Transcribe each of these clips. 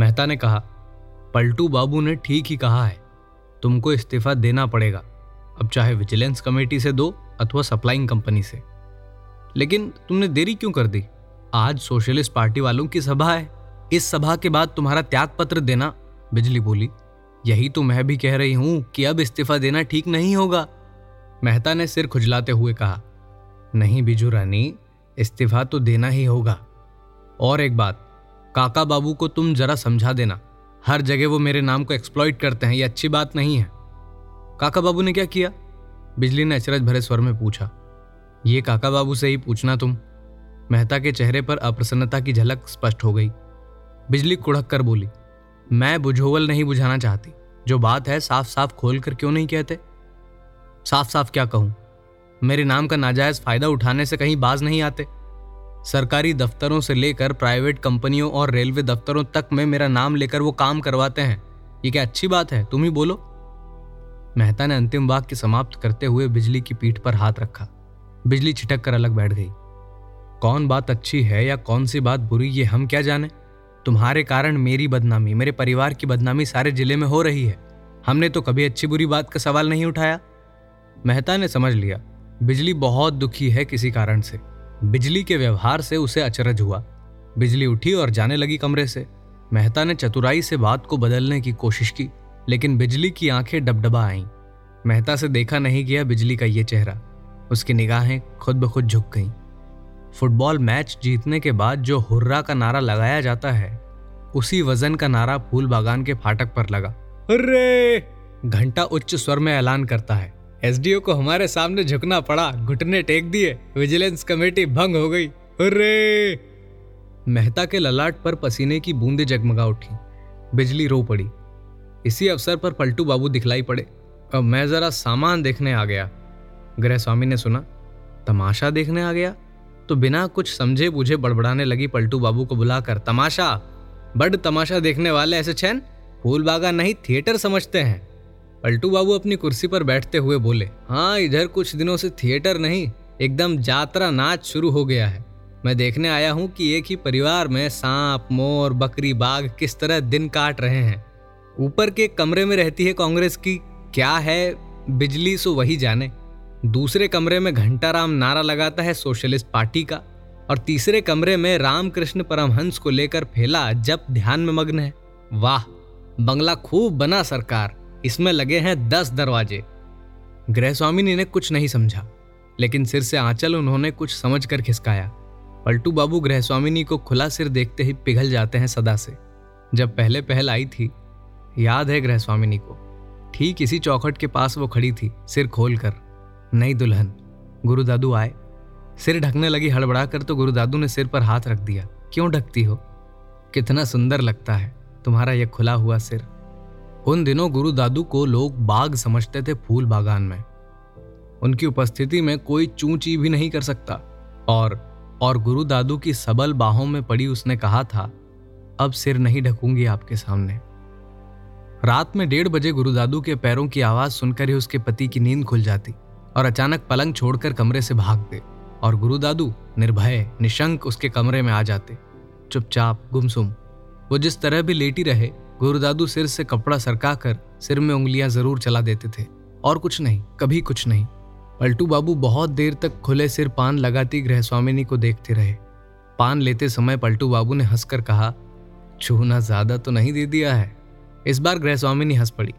मेहता ने कहा, पलटू बाबू ने ठीक ही कहा है, तुमको इस्तीफा देना पड़ेगा, अब चाहे विजिलेंस कमेटी से दो अथवा सप्लाइंग कंपनी से। लेकिन तुमने देरी क्यों कर दी? आज सोशलिस्ट पार्टी वालों की सभा है, इस सभा के बाद तुम्हारा त्याग पत्र देना। बिजली बोली, यही तो मैं भी कह रही हूँ कि अब इस्तीफा देना ठीक नहीं होगा। मेहता ने सिर खुजलाते हुए कहा, नहीं बिजू रानी, इस्तीफा तो देना ही होगा। और एक बात काका बाबू को तुम जरा समझा देना। हर जगह वो मेरे नाम को एक्सप्लॉइट करते हैं, ये अच्छी बात नहीं है। काका बाबू ने क्या किया? बिजली ने अचरज भरे स्वर में पूछा। ये काका बाबू से ही पूछना तुम। मेहता के चेहरे पर अप्रसन्नता की झलक स्पष्ट हो गई। बिजली कुड़क कर बोली, मैं बुझोवल नहीं बुझाना चाहती। जो बात है साफ़ साफ़ खोल कर क्यों नहीं कहते? साफ़ साफ़ क्या कहूँ? मेरे नाम का नाजायज फ़ायदा उठाने से कहीं बाज नहीं आते। सरकारी दफ्तरों से लेकर प्राइवेट कंपनियों और रेलवे दफ्तरों तक में मेरा नाम लेकर वो काम करवाते हैं। ये क्या अच्छी बात है? तुम ही बोलो। मेहता ने अंतिम वाक्य समाप्त करते हुए बिजली की पीठ पर हाथ रखा। बिजली छिटक कर अलग बैठ गई। कौन बात अच्छी है या कौन सी बात बुरी, ये हम क्या जाने? तुम्हारे कारण मेरी बदनामी, मेरे परिवार की बदनामी सारे ज़िले में हो रही है। हमने तो कभी अच्छी बुरी बात का सवाल नहीं उठाया। मेहता ने समझ लिया, बिजली बहुत दुखी है किसी कारण से। बिजली के व्यवहार से उसे अचरज हुआ। बिजली उठी और जाने लगी कमरे से। मेहता ने चतुराई से बात को बदलने की कोशिश की, लेकिन बिजली की आँखें डबडबा आईं। मेहता से देखा नहीं गया बिजली का ये चेहरा। उसकी निगाहें खुद ब खुद झुक गईं। फुटबॉल मैच जीतने के बाद जो हुर्रा का नारा लगाया जाता है, उसी वज़न का नारा फूल बागान के फाटक पर लगा। घंटा उच्च स्वर में ऐलान करता है। एसडीओ को हमारे सामने झुकना पड़ा, घुटने टेक दिए, विजिलेंस कमेटी भंग हो गई। अरे मेहता के ललाट पर पसीने की बूंदे जगमगा उठी। बिजली रो पड़ी। इसी अवसर पर पलटू बाबू दिखलाई पड़े। अब मैं जरा सामान देखने आ गया। गृह स्वामी ने सुना, तमाशा देखने आ गया? तो बिना कुछ समझे बुझे बड़बड़ाने लगी पलटू बाबू को बुलाकर, तमाशा! बड़ तमाशा देखने वाले ऐसे छैन? फूल बागा नहीं, थिएटर समझते हैं। पलटू बाबू अपनी कुर्सी पर बैठते हुए बोले हाँ इधर कुछ दिनों से थिएटर नहीं, एकदम जात्रा नाच शुरू हो गया है। मैं देखने आया हूँ कि एक ही परिवार में सांप, मोर, बकरी, बाघ किस तरह दिन काट रहे हैं। ऊपर के कमरे में रहती है कांग्रेस की, क्या है, बिजली सो वही जाने। दूसरे कमरे में घंटाराम नारा लगाता है सोशलिस्ट पार्टी का, और तीसरे कमरे में रामकृष्ण परमहंस को लेकर फैला जब ध्यान में मग्न है। वाह, बंगला खूब बना सरकार। इसमें लगे हैं दस दरवाजे। गृह स्वामिनी ने कुछ नहीं समझा, लेकिन सिर से आंचल उन्होंने कुछ समझ कर खिसकाया। पलटू बाबू गृह स्वामिनी को खुला सिर देखते ही पिघल जाते हैं सदा से। जब पहले पहल आई थी, याद है गृह स्वामिनी को, ठीक इसी चौखट के पास वो खड़ी थी, सिर खोल कर नई दुल्हन गुरु दादू आए। सिर ढकने लगी हड़बड़ाकर तो गुरु दादू ने सिर पर हाथ रख दिया। क्यों ढकती हो? कितना सुंदर लगता है, तुम्हारा यह खुला हुआ सिर। उन दिनों गुरु दादू को लोग बाग समझते थे फूल बागान में। उनकी उपस्थिति में कोई चूची भी नहीं कर सकता। और और गुरु दादू की सबल बाहों में पड़ी उसने कहा था, अब सिर नहीं ढकूँगी आपके सामने। रात में डेढ़ बजे गुरुदादू के पैरों की आवाज़ सुनकर ही उसके पति की नींद खुल जाती और अचानक पलंग छोड़कर कमरे से भागते और गुरुदादू निर्भय, निशंक उसके कमरे में आ जाते। चुपचाप, गुमसुम। वो जिस तरह भी लेटी रहे गुरुदादू सिर से कपड़ा सरका कर सिर में उंगलियाँ ज़रूर चला देते थे। और कुछ नहीं, कभी कुछ नहीं। पलटू बाबू बहुत देर तक खुले सिर पान लगाती गृह स्वामिनी को देखते रहे। पान लेते समय पलटू बाबू ने हंसकर कहा छूना ज़्यादा तो नहीं दे दिया है। इस बार गृह स्वामिनी हंस पड़ी।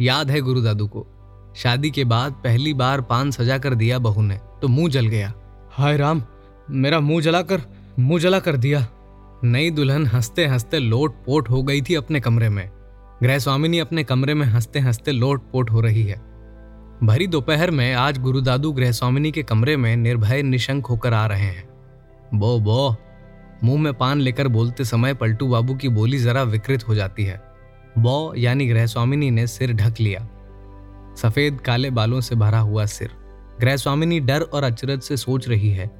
याद है गुरु दादू को, शादी के बाद पहली बार पान सजा कर दिया बहू ने तो मुँह जल गया। हाय राम, मेरा मुँह जलाकर, मुँह जला कर दिया। नई दुल्हन हँसते हँसते लोट पोट हो गई थी अपने कमरे में। गृह स्वामिनी अपने कमरे में हँसते हँसते लोट पोट हो रही है। भरी दोपहर में आज गुरुदादू गृह स्वामिनी के कमरे में निर्भय निशंक होकर आ रहे हैं। बो बो, मुँह में पान लेकर बोलते समय पलटू बाबू की बोली जरा विकृत हो जाती है। बो, यानी गृह स्वामिनी ने सिर ढक लिया। सफ़ेद काले बालों से भरा हुआ सिर। गृह स्वामिनी डर और अचरज से सोच रही है,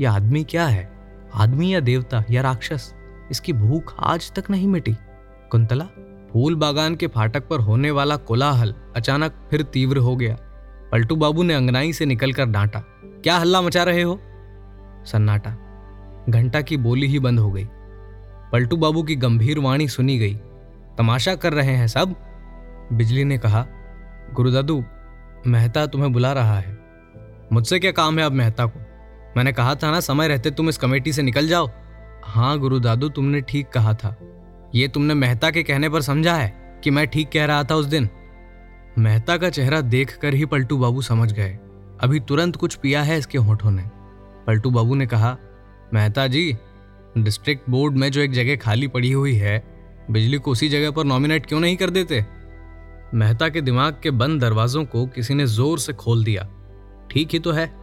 यह आदमी क्या है? आदमी या देवता या राक्षस, इसकी भूख आज तक नहीं मिटी। कुंतला, फूल बागान के फाटक पर होने वाला कोलाहल अचानक फिर तीव्र हो गया। पलटू बाबू ने अंगनाई से निकलकर डांटा, क्या हल्ला मचा रहे हो? सन्नाटा, घंटा की बोली ही बंद हो गई। पलटू बाबू की गंभीर वाणी सुनी गई, तमाशा कर रहे हैं सब? बिजली ने कहा, गुरुदादू, मेहता तुम्हें बुला रहा है। मुझसे क्या काम है अब मेहता को? मैंने कहा था ना, समय रहते तुम इस कमेटी से निकल जाओ। हाँ गुरुदादू तुमने ठीक कहा था। ये तुमने मेहता के कहने पर समझा है कि मैं ठीक कह रहा था उस दिन। मेहता का चेहरा देखकर ही पलटू बाबू समझ गए। अभी तुरंत कुछ पिया है इसके होठों ने। पलटू बाबू ने कहा, मेहता जी, डिस्ट्रिक्ट बोर्ड में जो एक जगह खाली पड़ी हुई है, बिजली को उसी जगह पर नॉमिनेट क्यों नहीं कर देते? मेहता के दिमाग के बंद दरवाजों को किसी ने ज़ोर से खोल दिया। ठीक ही तो है।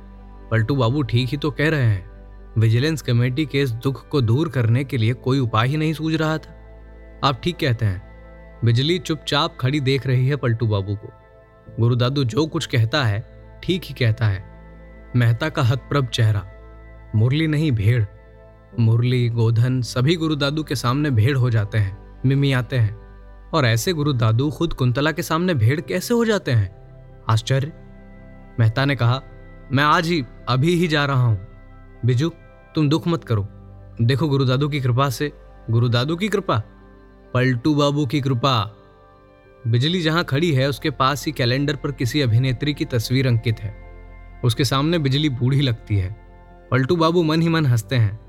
पलटू बाबू ठीक ही तो कह रहे हैं। विजिलेंस कमेटी के इस दुख को दूर करने के लिए कोई उपाय ही नहीं सूझ रहा था। आप ठीक कहते हैं। बिजली चुपचाप खड़ी देख रही है पलटू बाबू को। गुरुदादू जो कुछ कहता है, ठीक ही कहता है। मेहता का हतप्रभ चेहरा। मुरली नहीं, भेड़। मुरली, गोधन, सभी गुरुदादू के सामने भेड़ हो जाते हैं, मिमी आते हैं। और ऐसे गुरुदादू खुद कुंतला के सामने भेड़ कैसे हो जाते हैं? आश्चर्य। मेहता ने कहा मैं आज ही, अभी ही जा रहा हूँ। बिजू, तुम दुख मत करो। देखो गुरुदादू की कृपा से। गुरुदादू की कृपा? पलटू बाबू की कृपा। बिजली जहाँ खड़ी है, उसके पास ही कैलेंडर पर किसी अभिनेत्री की तस्वीर अंकित है। उसके सामने बिजली बूढ़ी लगती है। पलटू बाबू मन ही मन हँसते हैं।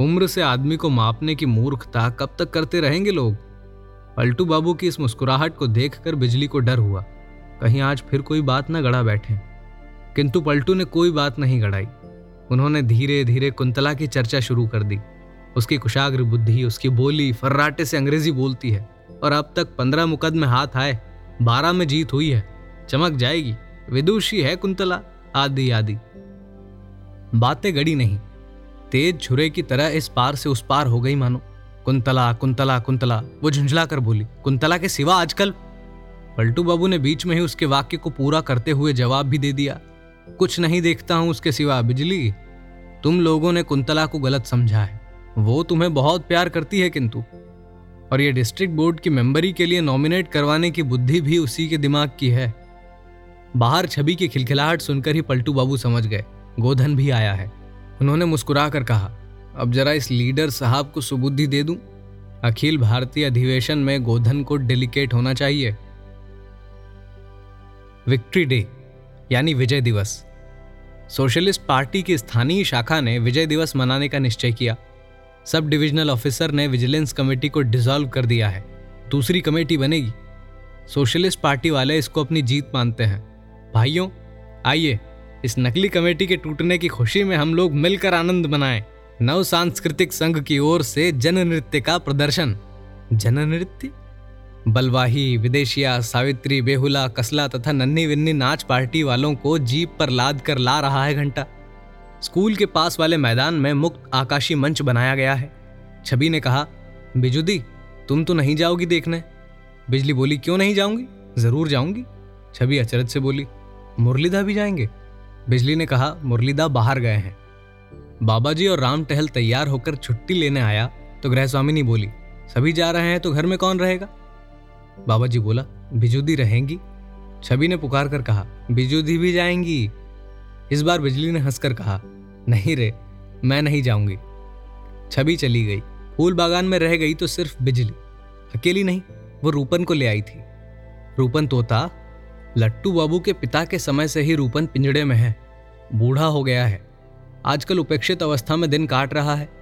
उम्र से आदमी को मापने की मूर्खता कब तक करते रहेंगे लोग? पलटू बाबू की इस मुस्कुराहट को देखकर बिजली को डर हुआ। कहीं आज फिर कोई बात न गड़ा बैठे। किंतु पलटू ने कोई बात नहीं गड़ाई उन्होंने धीरे धीरे कुंतला की चर्चा शुरू कर दी। उसकी कुशाग्र बुद्धि, उसकी बोली फर्राटे से अंग्रेज़ी बोलती है और अब तक पंद्रह मुकदमे हाथ आए, बारह में जीत हुई है। चमक जाएगी। विदुषी है कुंतला? आदि आदि। बातें गड़ी नहीं। तेज छुरे की तरह इस पार से उस पार हो गई मानो। कुंतला कुंतला कुंतला, वो झुंझला कर बोली, कुंतला के सिवा आजकल? पलटू बाबू ने बीच में ही उसके वाक्य को पूरा करते हुए जवाब भी दे दिया। कुछ नहीं देखता हूँ उसके सिवा बिजली। तुम लोगों ने कुंतला को गलत समझा है। वो तुम्हें बहुत प्यार करती है किंतु। और ये डिस्ट्रिक्ट बोर्ड की मेंबरी के लिए नॉमिनेट करवाने की बुद्धि भी उसी के दिमाग की है। बाहर छवि की खिलखिलाहट सुनकर ही पलटू बाबू समझ गए। गोधन भी आया है। उन्होंने मुस्कुरा कर कहा, अब जरा इस लीडर साहब को सुबुद्धि दे दूँ? अखिल भारतीय अधिवेशन में गोधन को डेलीकेट होना चाहिए। विक्ट्री डे यानी विजय दिवस। सोशलिस्ट पार्टी की स्थानीय शाखा ने विजय दिवस मनाने का निश्चय किया। सब डिविजनल ऑफिसर ने विजिलेंस कमेटी को डिसॉल्व कर दिया है। दूसरी कमेटी बनेगी। सोशलिस्ट पार्टी वाले इसको अपनी जीत मानते हैं। भाइयों, आइए, इस नकली कमेटी के टूटने की खुशी में हम लोग मिलकर आनंद मनाएँ। नव सांस्कृतिक संघ की ओर से जन नृत्य का प्रदर्शन। जन नृत्य बलवाही, विदेशिया, सावित्री, बेहुला, कसला तथा नन्ही विन्नी नाच पार्टी वालों को जीप पर लाद कर ला रहा है घंटा। स्कूल के पास वाले मैदान में मुक्त आकाशी मंच बनाया गया है। छवि ने कहा, बिजुदी, तुम तो नहीं जाओगी देखने। बिजली बोली, क्यों नहीं जाऊँगी? ज़रूर जाऊँगी। छवि अचरज से बोली मुरलीदा भी जाएँगे? बिजली ने कहा मुरलीदा बाहर गए हैं। बाबा जी और राम टहल तैयार होकर छुट्टी लेने आया तो गृह स्वामिनी बोली, सभी जा रहे हैं तो घर में कौन रहेगा? बाबा जी बोला, बिजुदी रहेंगी। छवि ने पुकार कर कहा, बिजुदी भी जाएँगी? इस बार बिजली ने हंसकर कहा, नहीं रे, मैं नहीं जाऊँगी। छवि चली गई। फूल बागान में रह गई तो सिर्फ़ बिजली। अकेली नहीं, वो रूपन को ले आई थी। रूपन तोता, लट्टू बाबू के पिता के समय से ही रूपन पिंजड़े में है। बूढ़ा हो गया है। आजकल उपेक्षित अवस्था में दिन काट रहा है।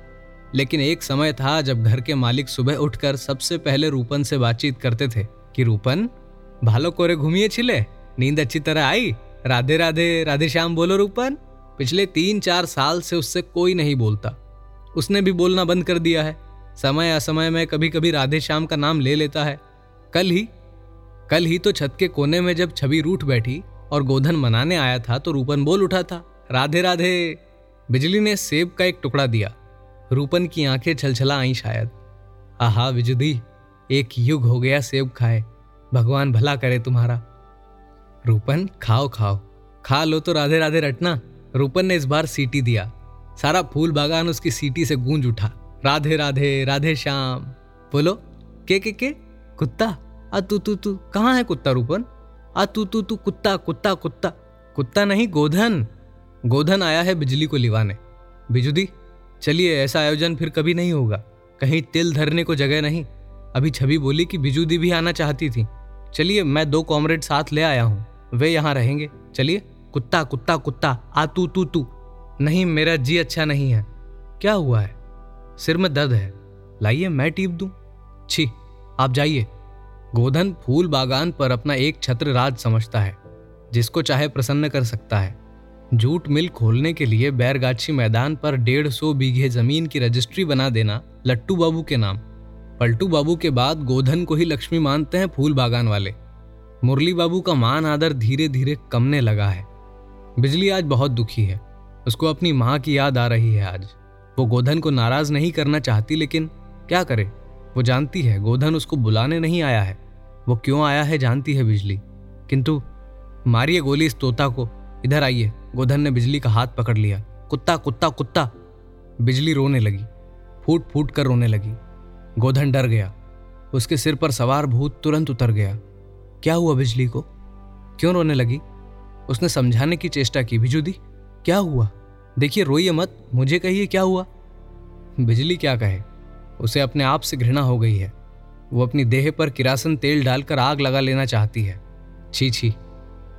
लेकिन एक समय था जब घर के मालिक सुबह उठकर सबसे पहले रूपन से बातचीत करते थे कि, रूपन, भालो कोरे घूमिए छिले? नींद अच्छी तरह आई? राधे राधे राधे श्याम बोलो रूपन। पिछले तीन, चार साल से उससे कोई नहीं बोलता। उसने भी बोलना बंद कर दिया है। समय असमय में कभी कभी राधे श्याम का नाम ले लेता है। कल ही कल ही तो छत के कोने में जब छवि रूठ बैठी और गोधन मनाने आया था तो रूपन बोल उठा था, राधे राधे, बिजली ने सेब का एक टुकड़ा दिया। रूपन की आँखें छलछला आई शायद। आहा, विजुदी, एक युग हो गया सेब खाए। भगवान भला करे तुम्हारा। रूपन, खाओ खाओ। खा लो तो राधे राधे रटना। रूपन ने इस बार सीटी दिया। सारा फूल बागान उसकी सीटी से गूंज उठा। राधे राधे राधे श्याम। बोलो, के के के? कुत्ता? आ, तू तू तू, कहाँ है कुत्ता रूपन? आ, तू तू तू, कुत्ता कुत्ता कुत्ता। कुत्ता नहीं, गोधन। गोधन आया है बिजली को लिवाने। बिजुदी चलिए ऐसा आयोजन फिर कभी नहीं होगा। कहीं तिल धरने को जगह नहीं। अभी छवि बोली कि बिजू दी भी आना चाहती थी। चलिए मैं दो कॉमरेड साथ ले आया हूँ। वे यहाँ रहेंगे। चलिए। कुत्ता कुत्ता कुत्ता। आ, तू तू तू। नहीं, मेरा जी अच्छा नहीं है। क्या हुआ है? सिर में दर्द है। लाइए मैं टीप दूँ। छी, आप जाइए। गोधन फूल बागान पर अपना एक छत्र राज समझता है, जिसको चाहे प्रसन्न कर सकता है। जूट मिल खोलने के लिए बैरगाछी मैदान पर डेढ़ सौ बीघे ज़मीन की रजिस्ट्री बना देना लट्टू बाबू के नाम। पलटू बाबू के बाद गोधन को ही लक्ष्मी मानते हैं फूल बागान वाले। मुरली बाबू का मान आदर धीरे धीरे कमने लगा है। बिजली आज बहुत दुखी है। उसको अपनी माँ की याद आ रही है आज। वो गोधन को नाराज़ नहीं करना चाहती लेकिन क्या करे? वो जानती है, गोधन उसको बुलाने नहीं आया है। वो क्यों आया है जानती है बिजली। किंतु मारिए गोली इस तोता को। इधर आइए। गोधन ने बिजली का हाथ पकड़ लिया। कुत्ता कुत्ता कुत्ता। बिजली रोने लगी। फूट फूट कर रोने लगी। गोधन डर गया। उसके सिर पर सवार भूत तुरंत उतर गया। क्या हुआ बिजली को? क्यों रोने लगी? उसने समझाने की चेष्टा की। बिजुदी क्या हुआ? देखिए, रोइए मत। मुझे कहिए क्या हुआ? बिजली क्या कहे? उसे अपने आप से घृणा हो गई है। वो अपनी देह पर किरासन तेल डालकर आग लगा लेना चाहती है। छी छी।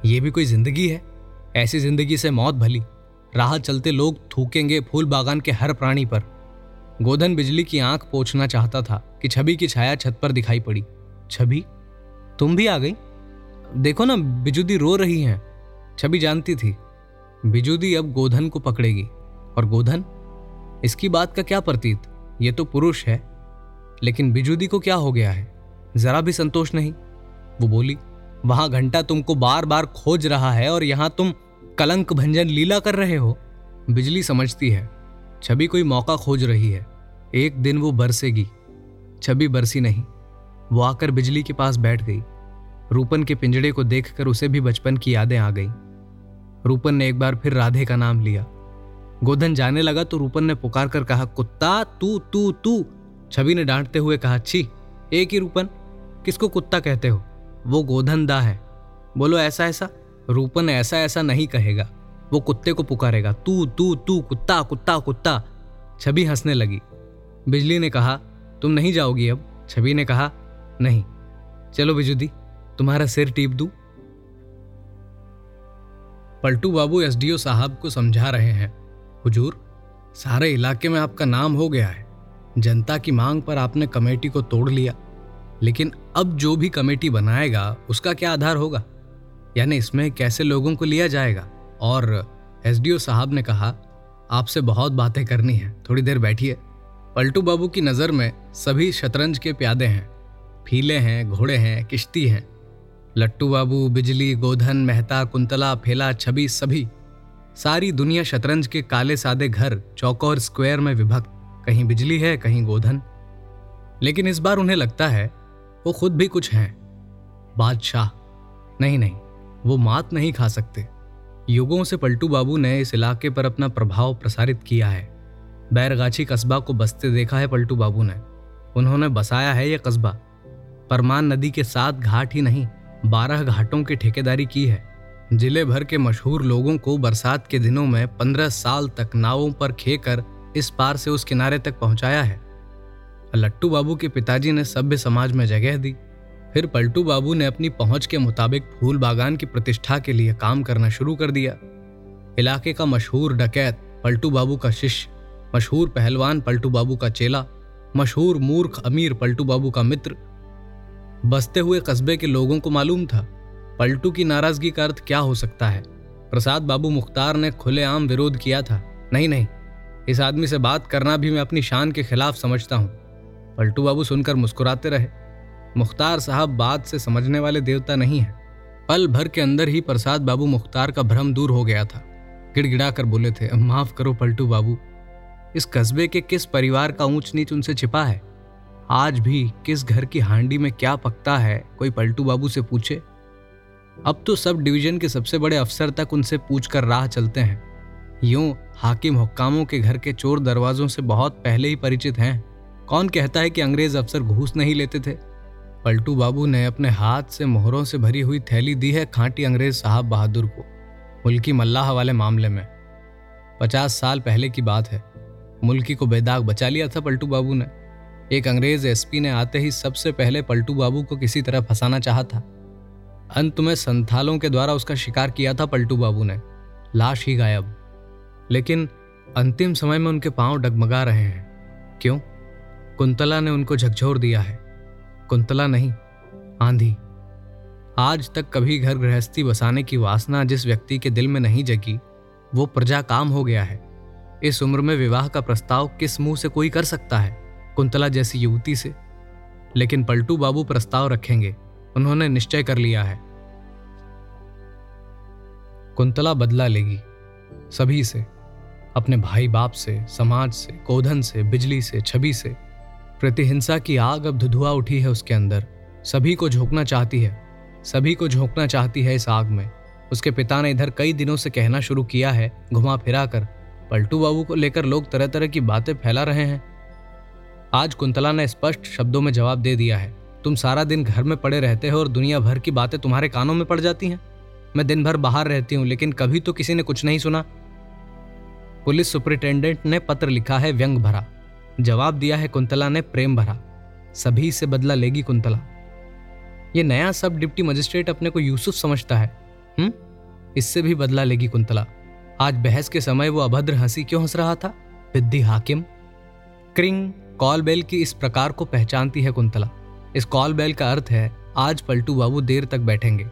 ये भी कोई ज़िंदगी है? ऐसी ज़िंदगी से मौत भली। राह चलते लोग थूकेंगे फूल बागान के हर प्राणी पर। गोधन बिजली की आँख पोछना चाहता था कि छवि की छाया छत पर दिखाई पड़ी। छवि? तुम भी आ गई? देखो ना, बिजुदी रो रही हैं। छवि जानती थी। बिजुदी अब गोधन को पकड़ेगी। और गोधन? इसकी बात का क्या प्रतीत? ये तो पुरुष है। लेकिन बिजुदी को क्या हो गया है? जरा भी संतोष नहीं। वो बोली, वहाँ घंटा तुमको बार बार खोज रहा है और यहाँ तुम कलंक भंजन लीला कर रहे हो? बिजली समझती है। छवि कोई मौका खोज रही है। एक दिन वो बरसेगी। छवि बरसी नहीं। वो आकर बिजली के पास बैठ गई। रूपन के पिंजड़े को देखकर उसे भी बचपन की यादें आ गई। रूपन ने एक बार फिर राधे का नाम लिया। गोधन जाने लगा तो रूपन ने पुकार कर कहा, कुत्ता, तू तू तू। छवि ने डांटते हुए कहा, छी, एक ही रूपन? किसको कुत्ता कहते हो? वो गोधन दा है। बोलो, ऐसा ऐसा। रूपन ऐसा ऐसा नहीं कहेगा। वो कुत्ते को पुकारेगा, तू तू तू, कुत्ता कुत्ता कुत्ता। छवि हंसने लगी। बिजली ने कहा, तुम नहीं जाओगी अब? छवि ने कहा, नहीं। चलो बिजुदी तुम्हारा सिर टीप दू? पलटू बाबू एसडीओ साहब को समझा रहे हैं। हुजूर, सारे इलाके में आपका नाम हो गया है। जनता की मांग पर आपने कमेटी को तोड़ लिया। लेकिन अब जो भी कमेटी बनाएगा, उसका क्या आधार होगा? यानी इसमें कैसे लोगों को लिया जाएगा? और एसडीओ साहब ने कहा, आपसे बहुत बातें करनी है, थोड़ी देर बैठिए। पलटू बाबू की नज़र में सभी शतरंज के प्यादे हैं, फीले हैं, घोड़े हैं, किश्ती हैं। लट्टू बाबू, बिजली, गोधन, मेहता, कुंतला, फेला, छबी, सभी। सारी दुनिया शतरंज के काले सादे घर, चौकोर, स्क्वायर में विभक्त। कहीं बिजली है, कहीं गोधन। लेकिन इस बार उन्हें लगता है, वो खुद भी कुछ हैं। बादशाह। नहीं नहीं। वो मात नहीं खा सकते। युगों से पलटू बाबू ने इस इलाके पर अपना प्रभाव प्रसारित किया है। बैरगाछी कस्बा को बसते देखा है पलटू बाबू ने। उन्होंने बसाया है यह कस्बा। परमान नदी के सात घाट ही नहीं, बारह घाटों की ठेकेदारी की है। ज़िले भर के मशहूर लोगों को बरसात के दिनों में पंद्रह साल तक नावों पर खेकर इस पार से उस किनारे तक पहुँचाया है। लट्टू बाबू के पिताजी ने सभ्य समाज में जगह दी। फिर पलटू बाबू ने अपनी पहुँच के मुताबिक फूल बागान की प्रतिष्ठा के लिए काम करना शुरू कर दिया। इलाके का मशहूर डकैत पलटू बाबू का शिष्य, मशहूर पहलवान पलटू बाबू का चेला, मशहूर मूर्ख अमीर पलटू बाबू का मित्र। बसते हुए कस्बे के लोगों को मालूम था, पलटू की नाराज़गी का अर्थ क्या हो सकता है। प्रसाद बाबू मुख्तार ने खुलेआम विरोध किया था, नहीं नहीं, इस आदमी से बात करना भी मैं अपनी शान के खिलाफ समझता हूँ। पलटू बाबू सुनकर मुस्कुराते रहे। मुख्तार साहब बात से समझने वाले देवता नहीं है। पल भर के अंदर ही प्रसाद बाबू मुख्तार का भ्रम दूर हो गया था। गिड़गिड़ा कर बोले थे, माफ़ करो पलटू बाबू, इस कस्बे के किस परिवार का ऊंच नीच उनसे छिपा है? आज भी किस घर की हांडी में क्या पकता है, कोई पलटू बाबू से पूछे? अब तो सब डिवीज़न के सबसे बड़े अफसर तक उनसे पूछकर राह चलते हैं। यूँ हाकिम हुक्कामों के घर के चोर दरवाजों से बहुत पहले ही परिचित हैं। कौन कहता है कि अंग्रेज़ अफसर घूस नहीं लेते थे? पलटू बाबू ने अपने हाथ से मोहरों से भरी हुई थैली दी है खांटी अंग्रेज़ साहब बहादुर को, मुल्की मल्लाह वाले मामले में। पचास साल पहले की बात है। मुल्की को बेदाग बचा लिया था पलटू बाबू ने। एक अंग्रेज़ एसपी ने आते ही सबसे पहले पलटू बाबू को किसी तरह फंसाना चाहा था। अंत में संथालों के द्वारा उसका शिकार किया था पलटू बाबू ने। लाश ही गायब। लेकिन अंतिम समय में उनके पाँव डगमगा रहे हैं। क्यों? कुंतला ने उनको झकझोर दिया है। कुंतला नहीं, आंधी। आज तक कभी घर गृहस्थी बसाने की वासना जिस व्यक्ति के दिल में नहीं जगी, वो प्रजा काम हो गया है। इस उम्र में विवाह का प्रस्ताव किस मुँह से कोई कर सकता है, कुंतला जैसी युवती से? लेकिन पलटू बाबू प्रस्ताव रखेंगे, उन्होंने निश्चय कर लिया है। कुंतला बदला लेगी, सभी से, अपने भाई बाप से, समाज से कोधन से, बिजली से, छवि से। प्रतिहिंसा की आग अब धुधुआ उठी है उसके अंदर। सभी को झोंकना चाहती है। सभी को झोंकना चाहती है इस आग में। उसके पिता ने इधर कई दिनों से कहना शुरू किया है, घुमा फिरा कर। पलटू बाबू को लेकर लोग तरह तरह की बातें फैला रहे हैं। आज कुंतला ने स्पष्ट शब्दों में जवाब दे दिया है। तुम सारा दिन घर में पड़े रहते हो और दुनिया भर की बातें तुम्हारे कानों में पड़ जाती हैं। मैं दिन भर बाहर रहती हूँ, लेकिन कभी तो किसी ने कुछ नहीं सुना। पुलिस सुपरिटेंडेंट ने पत्र लिखा है व्यंग भरा। जवाब दिया है कुंतला ने, प्रेम भरा। सभी से बदला लेगी कुंतला। ये नया सब डिप्टी मजिस्ट्रेट अपने को यूसुफ समझता है। हम्म? इससे भी बदला लेगी कुंतला। आज बहस के समय वो अभद्र हँसी क्यों हंस रहा था? विद्धि हाकिम। क्रिंग, कॉल बेल की इस प्रकार को पहचानती है कुंतला। इस कॉल बेल का अर्थ है, आज पलटू बाबू देर तक बैठेंगे।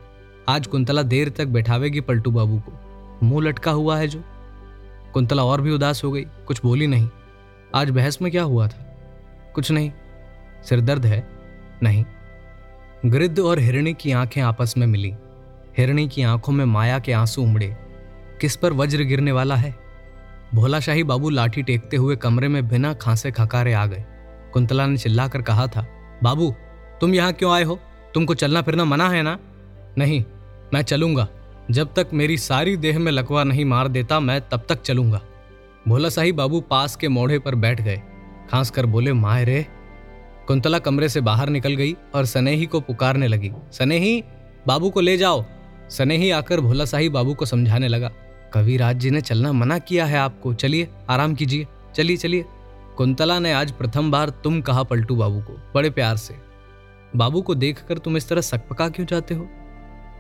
आज कुंतला देर तक बैठावेगी पलटू बाबू को। मुँह लटका हुआ है जो। कुंतला और भी उदास हो गई, कुछ बोली नहीं। आज बहस में क्या हुआ था? कुछ नहीं। सिरदर्द है? नहीं। गृद्ध और हिरणी की आँखें आपस में मिली। हिरणी की आँखों में माया के आँसू उमड़े। किस पर वज्र गिरने वाला है? भोलाशाही बाबू लाठी टेकते हुए कमरे में बिना खांसे खकारे आ गए। कुंतला ने चिल्लाकर कहा था, बाबू, तुम यहाँ क्यों आए हो? तुमको चलना फिरना मना है ना? नहीं, मैं चलूँगा। जब तक मेरी सारी देह में लकवा नहीं मार देता, मैं तब तक चलूँगा। भोला साही बाबू पास के मोढ़े पर बैठ गए। खांस कर बोले, माए रे। कुंतला कमरे से बाहर निकल गई और सनेही को पुकारने लगी। सनेही, बाबू को ले जाओ। सनेही आकर भोला साही बाबू को समझाने लगा। कविराज जी ने चलना मना किया है आपको। चलिए, आराम कीजिए। चलिए चलिए। कुंतला ने आज प्रथम बार तुम कहा पलटू बाबू को, बड़े प्यार से। बाबू को देखकर तुम इस तरह सकपका क्यों जाते हो?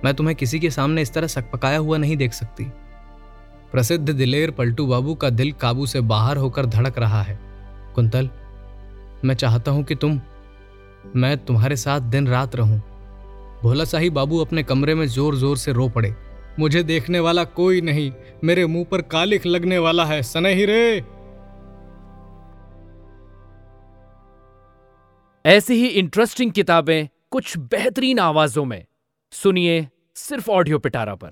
मैं तुम्हें किसी के सामने इस तरह सकपकाया हुआ नहीं देख सकती। प्रसिद्ध दिलेर पलटू बाबू का दिल काबू से बाहर होकर धड़क रहा है। कुंतल, मैं चाहता हूँ कि तुम, मैं तुम्हारे साथ दिन रात रहूँ। भोला साही बाबू अपने कमरे में ज़ोर ज़ोर से रो पड़े। मुझे देखने वाला कोई नहीं, मेरे मुँह पर कालिख लगने वाला है सने ही रे ऐसी ही इंटरेस्टिंग किताबें कुछ बेहतरीन आवाजों में। सुनिए सिर्फ़ ऑडियो पिटारा पर।